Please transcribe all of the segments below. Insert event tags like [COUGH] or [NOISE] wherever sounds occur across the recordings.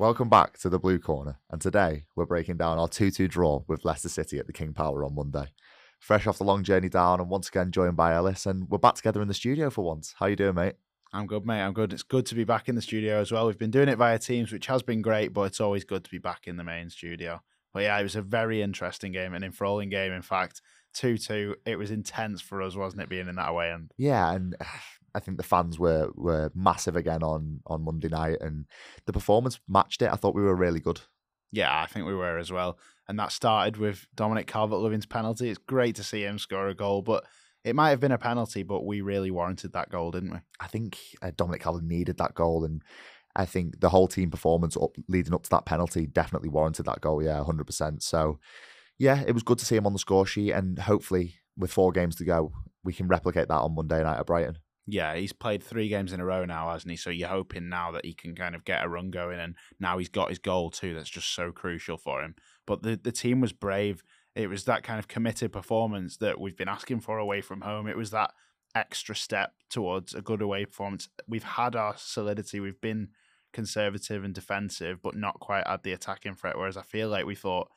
Welcome back to the Blue Corner, and today we're breaking down our 2 2 draw with Leicester City at the King Power on Monday. Fresh off the long journey down, and once again joined by Ellis, and we're back together in the studio for once. How you doing, mate? I'm good, mate. I'm good. It's good to be back in the studio as well. We've been doing it via Teams, which has been great, but it's always good to be back in the main studio. But yeah, it was a very interesting game, an enthralling game. In fact, two-two. It was intense for us, wasn't it, being in that away end? Yeah, and I think the fans were were massive again on on Monday night, and the performance matched it. I thought we were really good. Yeah, I think we were as well. And that started with Dominic Calvert-Lewin's penalty. It's great to see him score a goal, but it might have been a penalty, but we really warranted that goal, didn't we? I think uh, Dominic Calvert needed that goal, and I think the whole team performance up leading up to that penalty definitely warranted that goal. Yeah, hundred percent. So, yeah, it was good to see him on the score sheet, and hopefully, with four games to go, we can replicate that on Monday night at Brighton. Yeah, he's played three games in a row now, hasn't he? So you're hoping now that he can kind of get a run going, and now he's got his goal too. That's just so crucial for him. But the the team was brave. It was that kind of committed performance that we've been asking for away from home. It was that extra step towards a good away performance. We've had our solidity. We've been conservative and defensive, but not quite had the attacking threat. Whereas I feel like we thought,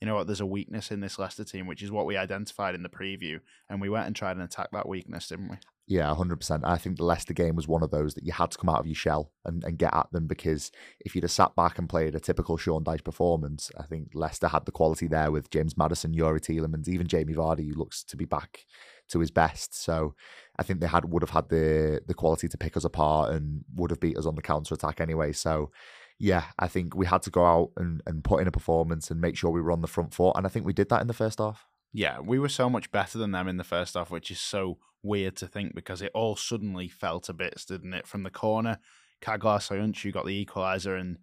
you know what, there's a weakness in this Leicester team, which is what we identified in the preview, and we went and tried and attack that weakness, didn't we? Yeah, hundred percent. I think the Leicester game was one of those that you had to come out of your shell and, and get at them because if you'd have sat back and played a typical Sean Dyche performance, I think Leicester had the quality there with James Maddison, Youri Tielemans, even Jamie Vardy, who looks to be back to his best. So I think they had would have had the the quality to pick us apart and would have beat us on the counter attack anyway. So yeah, I think we had to go out and, and put in a performance and make sure we were on the front foot. And I think we did that in the first half. Yeah, we were so much better than them in the first half, which is so weird to think because it all suddenly fell to bits, didn't it? From the corner, Caglar Soyuncu got the equaliser and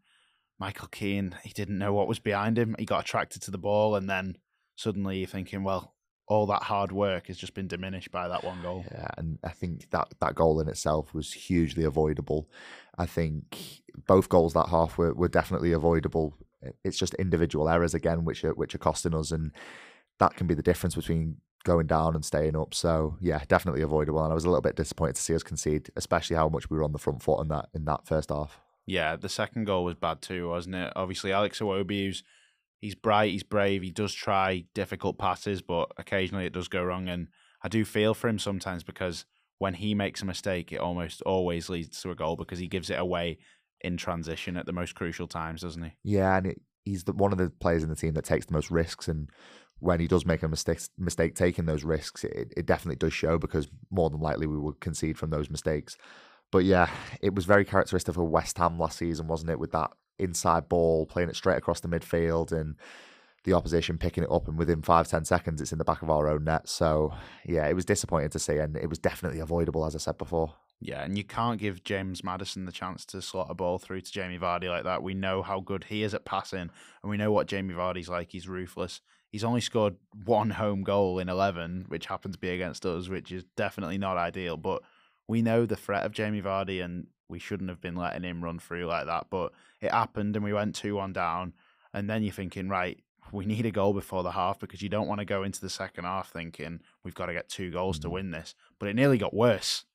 Michael Keane, he didn't know what was behind him. He got attracted to the ball and then suddenly you're thinking, well, all that hard work has just been diminished by that one goal. Yeah, and I think that that goal in itself was hugely avoidable. I think both goals that half were, were definitely avoidable. It's just individual errors again, which are which are costing us, and that can be the difference between going down and staying up. So yeah, definitely avoidable. And I was a little bit disappointed to see us concede, especially how much we were on the front foot in that in that first half. Yeah, the second goal was bad too, wasn't it? Obviously, Alex Iwobi, who's he's bright, he's brave, he does try difficult passes, but occasionally it does go wrong. And I do feel for him sometimes because when he makes a mistake, it almost always leads to a goal because he gives it away in transition at the most crucial times, doesn't he? Yeah, and it, he's the, one of the players in the team that takes the most risks and when he does make a mistake, mistake taking those risks, it, it definitely does show because more than likely we would concede from those mistakes. But yeah, it was very characteristic of West Ham last season, wasn't it? With that inside ball, playing it straight across the midfield and the opposition picking it up, and within five, ten seconds, it's in the back of our own net. So yeah, it was disappointing to see, and it was definitely avoidable, as I said before. Yeah, and you can't give James Maddison the chance to slot a ball through to Jamie Vardy like that. We know how good he is at passing, and we know what Jamie Vardy's like. He's ruthless. He's only scored one home goal in 11, which happened to be against us, which is definitely not ideal. But we know the threat of Jamie Vardy, and we shouldn't have been letting him run through like that. But it happened, and we went 2 1 down. And then you're thinking, right, we need a goal before the half because you don't want to go into the second half thinking we've got to get two goals to mm. win this. But it nearly got worse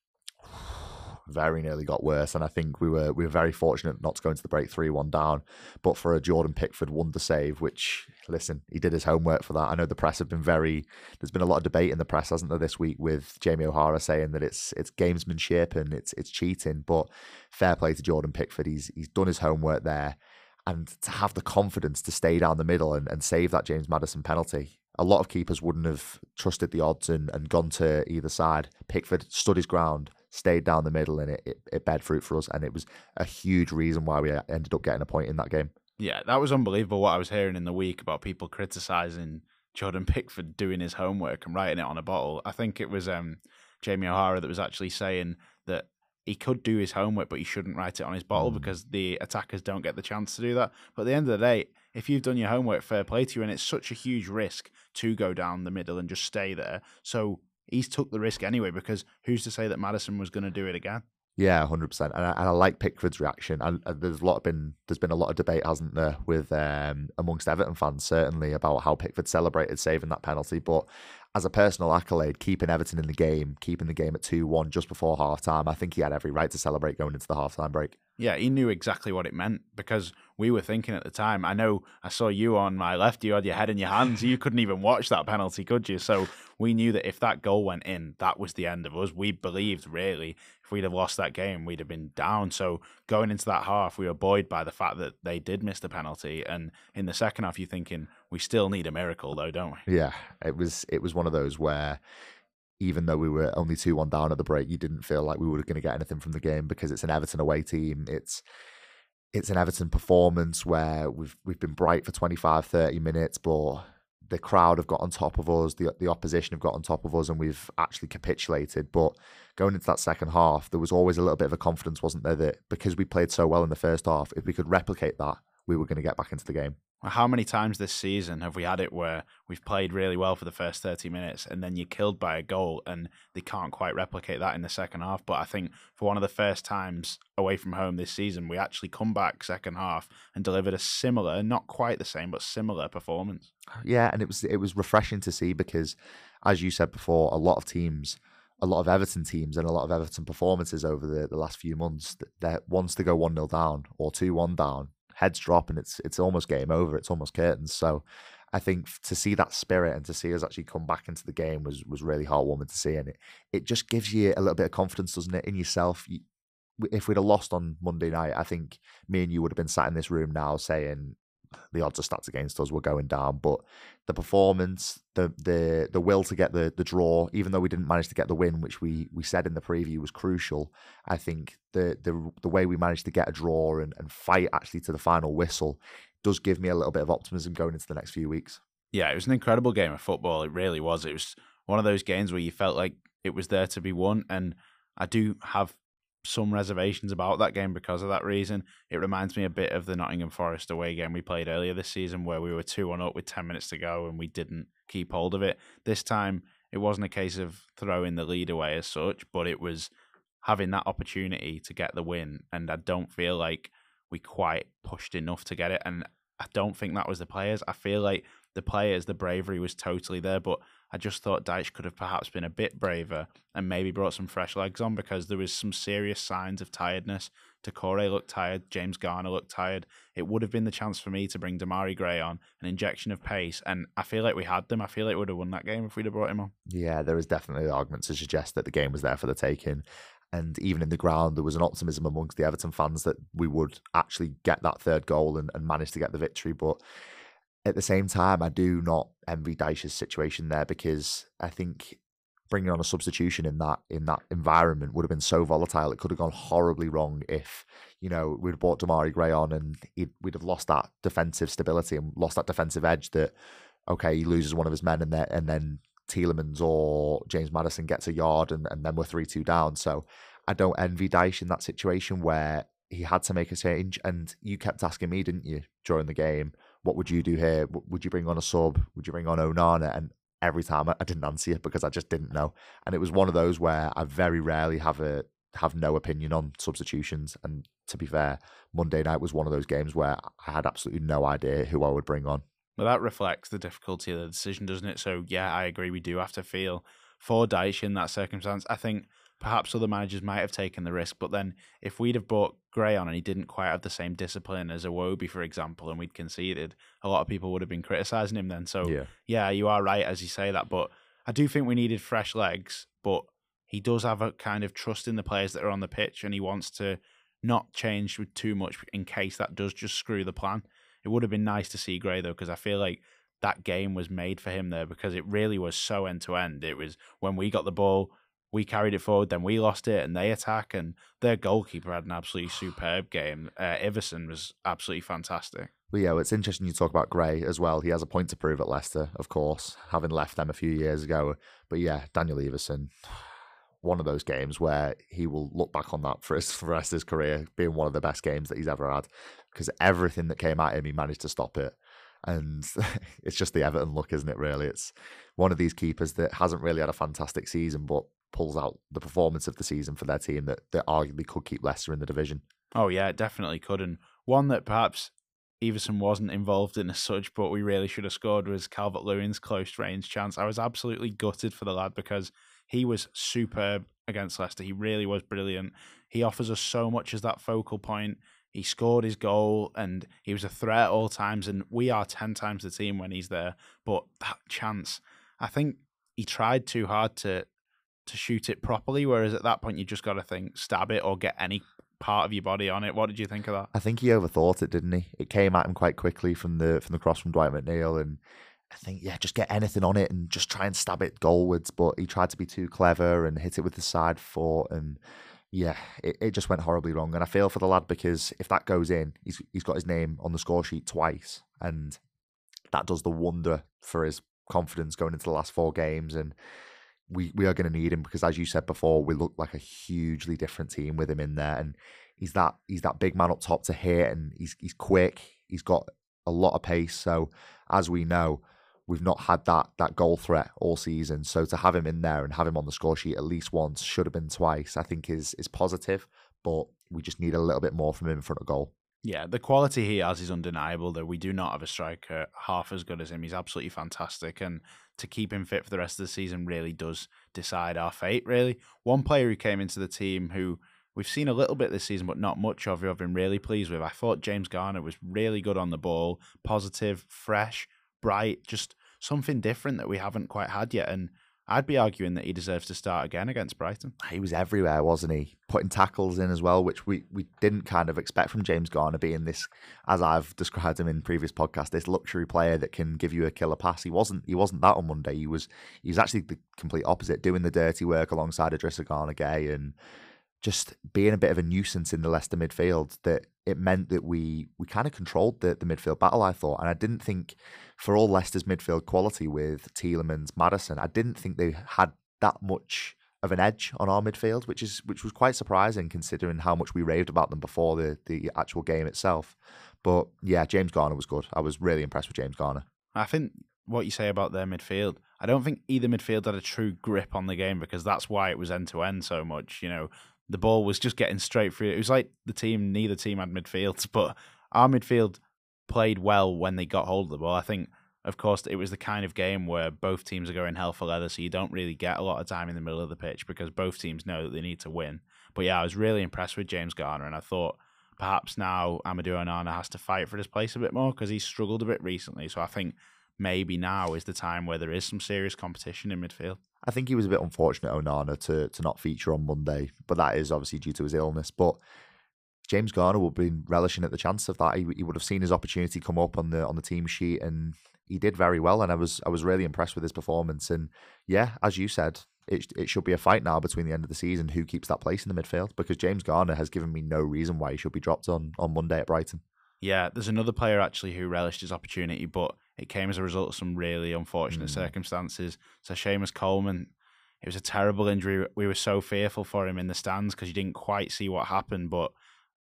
very nearly got worse. And I think we were we were very fortunate not to go into the break three one down. But for a Jordan Pickford wonder save, which listen, he did his homework for that. I know the press have been very. There's been a lot of debate in the press, hasn't there, this week with Jamie O'Hara saying that it's it's gamesmanship and it's it's cheating. But fair play to Jordan Pickford. He's he's done his homework there. And to have the confidence to stay down the middle and, and save that James Maddison penalty, a lot of keepers wouldn't have trusted the odds and, and gone to either side. Pickford stood his ground, stayed down the middle, and it, it, it bed fruit for us. And it was a huge reason why we ended up getting a point in that game. Yeah, that was unbelievable what I was hearing in the week about people criticizing Jordan [LAUGHS] Pickford doing his homework and writing it on a bottle. I think it was um, Jamie O'Hara that was actually saying that he could do his homework, but he shouldn't write it on his bottle mm. because the attackers don't get the chance to do that. But at the end of the day, if you've done your homework, fair play to you, and it's such a huge risk to go down the middle and just stay there. So he's took the risk anyway because who's to say that Maddison was going to do it again? Yeah, hundred percent. And I, like Pickford's reaction. And there's a lot been there's been a lot of debate, hasn't there, with um, amongst Everton fans certainly about how Pickford celebrated saving that penalty. But as a personal accolade, keeping Everton in the game, keeping the game at two one just before half time, I think he had every right to celebrate going into the half time break. Yeah, he knew exactly what it meant because we were thinking at the time. I know I saw you on my left, you had your head in your hands. You couldn't even watch that penalty, could you? So we knew that if that goal went in, that was the end of us. We believed, really, if we'd have lost that game, we'd have been down. So going into that half, we were buoyed by the fact that they did miss the penalty. And in the second half, you're thinking, we still need a miracle, though, don't we? Yeah, it was it was one of those where even though we were only 2 1 down at the break, you didn't feel like we were going to get anything from the game because it's an Everton away team. It's it's an Everton performance where we've we've been bright for 25, 30 minutes, but the crowd have got on top of us, the the opposition have got on top of us, and we've actually capitulated. But going into that second half, there was always a little bit of a confidence, wasn't there, that because we played so well in the first half, if we could replicate that, we were going to get back into the game. How many times this season have we had it where we've played really well for the first 30 minutes and then you're killed by a goal and they can't quite replicate that in the second half? But I think for one of the first times away from home this season, we actually come back second half and delivered a similar, not quite the same, but similar performance. Yeah, and it was it was refreshing to see because, as you said before, a lot of teams a lot of Everton teams and a lot of Everton performances over the, the last few months that once they go 1 0 down or 2 1 down, heads drop and it's it's almost game over. It's almost curtains. So I think to see that spirit and to see us actually come back into the game was was really heartwarming to see, and it it just gives you a little bit of confidence, doesn't it, in yourself. You, if we'd have lost on Monday night, I think me and you would have been sat in this room now saying, the odds are stacked against us. We're going down, but the performance, the the the will to get the the draw, even though we didn't manage to get the win, which we we said in the preview was crucial. I think the the the way we managed to get a draw and, and fight actually to the final whistle does give me a little bit of optimism going into the next few weeks. Yeah, it was an incredible game of football. It really was. It was one of those games where you felt like it was there to be won, and I do have some reservations about that game because of that reason. It reminds me a bit of the Nottingham Forest away game we played earlier this season where we were 2 1 up with 10 minutes to go and we didn't keep hold of it. This time, it wasn't a case of throwing the lead away as such, but it was having that opportunity to get the win. And I don't feel like we quite pushed enough to get it. And I don't think that was the players. I feel like the players, the bravery was totally there, but I just thought Dyche could have perhaps been a bit braver and maybe brought some fresh legs on because there was some serious signs of tiredness. Doucouré looked tired, James Garner looked tired. It would have been the chance for me to bring Demarai Gray on, an injection of pace, and I feel like we had them. I feel like we would have won that game if we'd have brought him on. Yeah, there is definitely the argument to suggest that the game was there for the taking. And even in the ground, there was an optimism amongst the Everton fans that we would actually get that third goal and, and manage to get the victory. But at the same time, I do not envy Dyche's situation there because I think bringing on a substitution in that in that environment would have been so volatile. It could have gone horribly wrong if you know we'd brought Demarai Gray on and we'd have lost that defensive stability and lost that defensive edge. That okay, he loses one of his men and then and then Tielemans or James Maddison gets a yard and, and then we're three two down. So I don't envy Dyche in that situation where he had to make a change. And you kept asking me, didn't you, during the game? What would you do here? Would you bring on a sub? Would you bring on Onana? And every time I, didn't answer you because I just didn't know. And it was one of those where I very rarely have a have no opinion on substitutions. And to be fair, Monday night was one of those games where I had absolutely no idea who I would bring on. Well, that reflects the difficulty of the decision, doesn't it? So yeah, I agree. We do have to feel for Dyche in that circumstance. I think perhaps other managers might have taken the risk. But then if we'd have brought Gray on and he didn't quite have the same discipline as Iwobi, for example, and we'd conceded, a lot of people would have been criticising him then. So yeah. yeah, you are right as you say that. But I do think we needed fresh legs, but he does have a kind of trust in the players that are on the pitch and he wants to not change with too much in case that does just screw the plan. It would have been nice to see Gray though, because I feel like that game was made for him there because it really was so end to end. It was when we got the ball, we carried it forward, then we lost it, and they attack. And their goalkeeper had an absolutely superb game. Uh, Iversen was absolutely fantastic. Well, yeah, well, it's interesting you talk about Gray as well. He has a point to prove at Leicester, of course, having left them a few years ago. But yeah, Daniel Iversen, one of those games where he will look back on that for, his, [LAUGHS] for the rest of his career being one of the best games that he's ever had because everything that came at him, he managed to stop it. And [LAUGHS] it's just the Everton look, isn't it? Really, it's one of these keepers that hasn't really had a fantastic season, but pulls out the performance of the season for their team that, that arguably could keep Leicester in the division. Oh yeah, it definitely could. And one that perhaps Iversen wasn't involved in as such, but we really should have scored was Calvert Lewin's close range chance. I was absolutely gutted for the lad because he was superb against Leicester. He really was brilliant. He offers us so much as that focal point. he scored his goal and he was a threat at all times. And we are 10 times the team when he's there. But that chance, I think he tried too hard to to shoot it properly. Whereas at that point, you just got to think, stab it or get any part of your body on it. What did you think of that? I think he overthought it, didn't he? It came at him quite quickly from the from the cross from Dwight McNeil, and I think yeah, just get anything on it and just try and stab it goalwards. But he tried to be too clever and hit it with the side foot, and yeah, it, it just went horribly wrong. And I feel for the lad because if that goes in, he's he's got his name on the score sheet twice, and that does the wonder for his confidence going into the last four games. And we we are going to need him because, as you said before, we look like a hugely different team with him in there, and he's that he's that big man up top to hit, and he's he's quick. He's got a lot of pace. So as we know, we've not had that that goal threat all season. So to have him in there and have him on the score sheet at least once, should have been twice, I think is is positive. But we just need a little bit more from him in front of goal. Yeah, the quality he has is undeniable. Though we do not have a striker half as good as him. He's absolutely fantastic, and to keep him fit for the rest of the season really does decide our fate. Really, one player who came into the team who we've seen a little bit this season, but not much of, who I've been really pleased with. I thought James Garner was really good on the ball, positive, fresh, bright, just something different that we haven't quite had yet. And I'd be arguing that he deserves to start again against Brighton. He was everywhere, wasn't he? Putting tackles in as well, which we, we didn't kind of expect from James Garner being this, as I've described him in previous podcasts, this luxury player that can give you a killer pass. He wasn't he wasn't that on Monday. He was he was actually the complete opposite, doing the dirty work alongside Idrissa Gana Gueye and just being a bit of a nuisance in the Leicester midfield that it meant that we we kind of controlled the, the midfield battle, I thought. And I didn't think for all Leicester's midfield quality with Tielemans, Maddison, I didn't think they had that much of an edge on our midfield, which is which was quite surprising considering how much we raved about them before the, the actual game itself. But yeah, James Garner was good. I was really impressed with James Garner. I think what you say about their midfield, I don't think either midfield had a true grip on the game because that's why it was end to end so much. You know, the ball was just getting straight through. It was like the team, neither team had midfields, [LAUGHS] but our midfield played well when they got hold of the ball. I think, of course, it was the kind of game where both teams are going hell for leather, so you don't really get a lot of time in the middle of the pitch because both teams know that they need to win. But yeah, I was really impressed with James Garner, and I thought perhaps now Amadou Onana has to fight for his place a bit more because he's struggled a bit recently. So I think maybe now is the time where there is some serious competition in midfield. I think he was a bit unfortunate, Onana, to to not feature on Monday, but that is obviously due to his illness. But James Garner would have been relishing at the chance of that. He, he would have seen his opportunity come up on the on the team sheet, and he did very well. And I was I was really impressed with his performance. And yeah, as you said, it it should be a fight now between the end of the season who keeps that place in the midfield because James Garner has given me no reason why he should be dropped on on Monday at Brighton. Yeah, there's another player actually who relished his opportunity, but it came as a result of some really unfortunate mm. circumstances. So Seamus Coleman, it was a terrible injury. We were so fearful for him in the stands because you didn't quite see what happened. But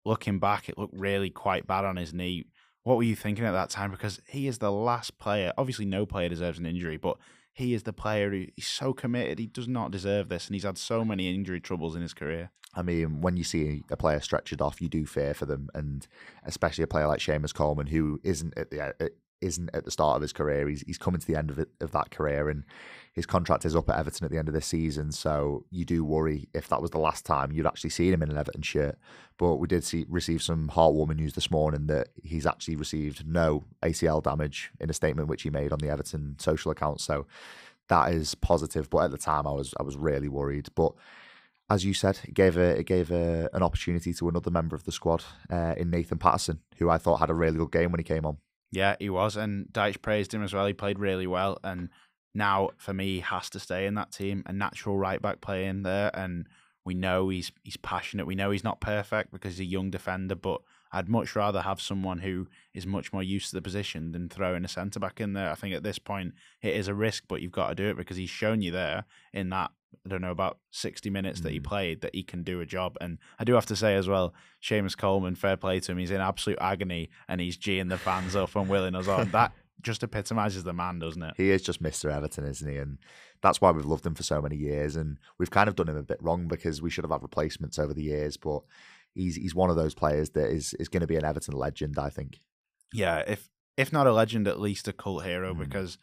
looking back, it looked really quite bad on his knee. What were you thinking at that time? Because he is the last player. Obviously, no player deserves an injury, but he is the player who he's so committed. He does not deserve this, and he's had so many injury troubles in his career. I mean, when you see a player stretched off, you do fear for them, and especially a player like Seamus Coleman, who isn't at the isn't at the start of his career. He's he's coming to the end of it, of that career, and his contract is up at Everton at the end of this season. So you do worry if that was the last time you'd actually seen him in an Everton shirt. But we did see receive some heartwarming news this morning that he's actually received no ACL damage in a statement which he made on the Everton social account. So that is positive. But at the time, I was I was really worried. But as you said, it gave a it gave a, an opportunity to another member of the squad uh, in Nathan Patterson, who I thought had a really good game when he came on. Yeah, he was, and Dyche praised him as well. He played really well, and now for me, he has to stay in that team. A natural right back playing there, and we know he's he's passionate. We know he's not perfect because he's a young defender, but I'd much rather have someone who is much more used to the position than throwing a centre back in there. I think at this point it is a risk, but you've got to do it because he's shown you there in that I don't know about sixty minutes that he mm. played that he can do a job. And I do have to say as well, Seamus Coleman, fair play to him. He's in absolute agony and he's geeing the fans up and willing us on. That [LAUGHS] just epitomises the man, doesn't it? He is just Mr. Everton, isn't he? And that's why we've loved him for so many years. And we've kind of done him a bit wrong because we should have had replacements over the years, but he's he's one of those players that is is going to be an Everton legend, I think. Yeah, if if not a legend, at least a cult hero. Mm. Because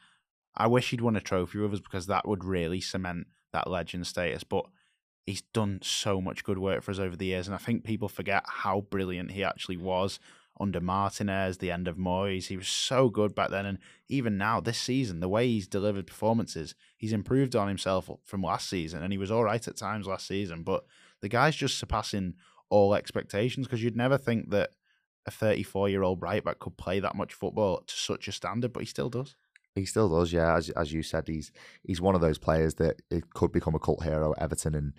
I wish he'd won a trophy with us because that would really cement that legend status. But he's done so much good work for us over the years, and I think people forget how brilliant he actually was under Martinez, the end of Moyes. He was so good back then, and even now this season, the way he's delivered performances, he's improved on himself from last season, and he was all right at times last season. But the guy's just surpassing all expectations because you'd never think that a 34 year old right back could play that much football to such a standard, but he still does. He still does, yeah. As as you said, he's he's one of those players that it could become a cult hero at Everton, and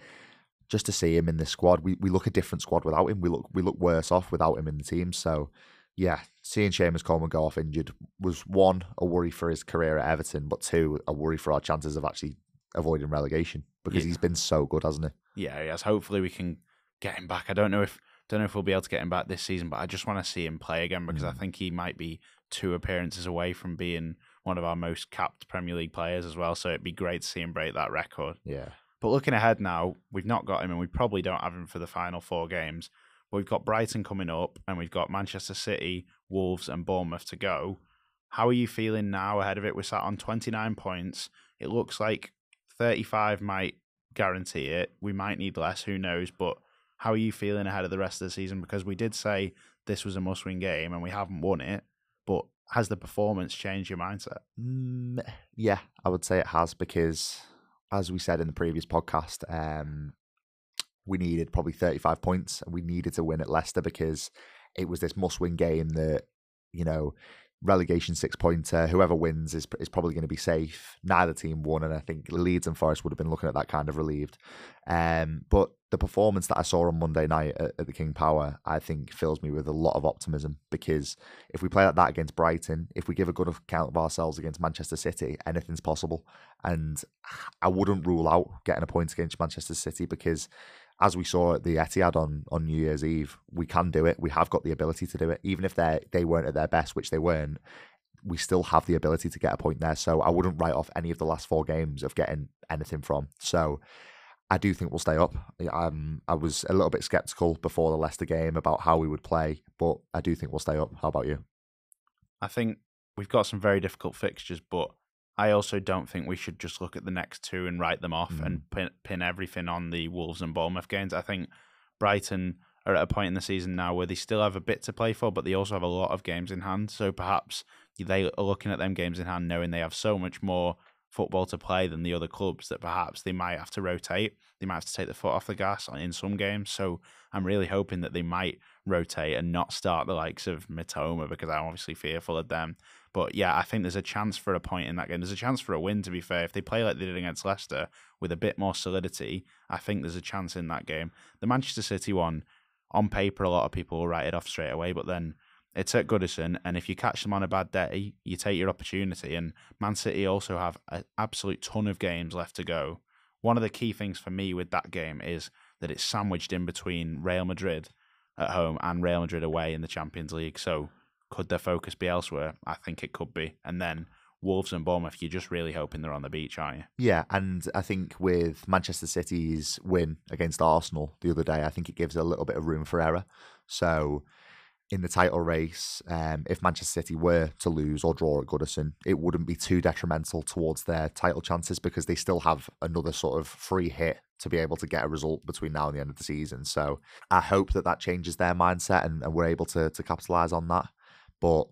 just to see him in this squad, we, we look a different squad without him. We look we look worse off without him in the team. So, yeah, seeing Seamus Coleman go off injured was one a worry for his career at Everton, but two a worry for our chances of actually avoiding relegation because yeah. he's been so good, hasn't he? Yeah, yes. Hopefully, we can get him back. I don't know if don't know if we'll be able to get him back this season, but I just want to see him play again because mm. I think he might be two appearances away from being one of our most capped Premier League players as well. So it'd be great to see him break that record. Yeah. But looking ahead now, we've not got him and we probably don't have him for the final four games. But we've got Brighton coming up and we've got Manchester City, Wolves, and Bournemouth to go. How are you feeling now ahead of it? We're sat on 29 points. It looks like 35 might guarantee it. We might need less, who knows? But how are you feeling ahead of the rest of the season? Because we did say this was a must win game and we haven't won it. But has the performance changed your mindset? Mm, yeah, I would say it has because, as we said in the previous podcast, um, we needed probably 35 points and we needed to win at Leicester because it was this must win game that, you know, relegation six pointer. Whoever wins is is probably going to be safe. Neither team won, and I think Leeds and Forest would have been looking at that kind of relieved. Um, but the performance that I saw on Monday night at, at, the King Power, I think fills me with a lot of optimism because if we play like that against Brighton, if we give a good account of ourselves against Manchester City, anything's possible. And I wouldn't rule out getting a point against Manchester City because as we saw at the Etihad on, on New Year's Eve, we can do it. We have got the ability to do it. Even if they they weren't at their best, which they weren't, we still have the ability to get a point there. So I wouldn't write off any of the last four games of getting anything from. So I do think we'll stay up. Um, I was a little bit skeptical before the Leicester game about how we would play, but I do think we'll stay up. How about you? I think we've got some very difficult fixtures, but I also don't think we should just look at the next two and write them off mm. and pin, pin everything on the Wolves and Bournemouth games. I think Brighton are at a point in the season now where they still have a bit to play for, but they also have a lot of games in hand. So perhaps they are looking at them games in hand, knowing they have so much more football to play than the other clubs that perhaps they might have to rotate. They might have to take the foot off the gas in some games. So I'm really hoping that they might rotate and not start the likes of Mitoma because I'm obviously fearful of them. But yeah, I think there's a chance for a point in that game. There's a chance for a win, to be fair. If they play like they did against Leicester with a bit more solidity, I think there's a chance in that game. The Manchester City one, on paper, a lot of people will write it off straight away, but then it's at Goodison, and if you catch them on a bad day, you take your opportunity. And Man City also have an absolute ton of games left to go. One of the key things for me with that game is that it's sandwiched in between Real Madrid at home and Real Madrid away in the Champions League. So could their focus be elsewhere? I think it could be. And then Wolves and Bournemouth, you're just really hoping they're on the beach, aren't you? Yeah, and I think with Manchester City's win against Arsenal the other day, I think it gives a little bit of room for error. So in the title race, um, if Manchester City were to lose or draw at Goodison, it wouldn't be too detrimental towards their title chances because they still have another sort of free hit to be able to get a result between now and the end of the season. So I hope that that changes their mindset and, and we're able to to capitalise on that. But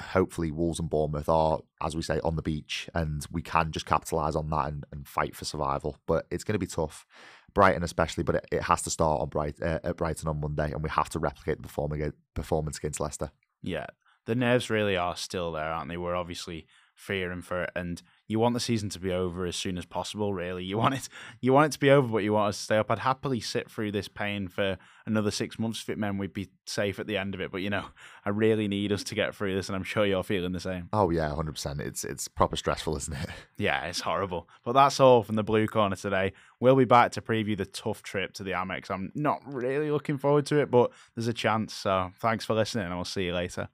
hopefully Wolves and Bournemouth are, as we say, on the beach and we can just capitalise on that and, and fight for survival. But it's going to be tough. Brighton especially, but it, it has to start on Bright uh, at Brighton on Monday, and we have to replicate the performance against Leicester. Yeah, the nerves really are still there, aren't they? We're obviously fearing for it, and you want the season to be over as soon as possible. Really, you want it, you want it to be over, but you want us to stay up. I'd happily sit through this pain for another six months if it meant we'd be safe at the end of it. But you know, I really need us to get through this, and I'm sure you're feeling the same. Oh yeah, hundred percent. It's it's proper stressful, isn't it? [LAUGHS] Yeah, it's horrible. But that's all from the Blue Corner today. We'll be back to preview the tough trip to the Amex. I'm not really looking forward to it, but there's a chance. So thanks for listening, and we'll see you later.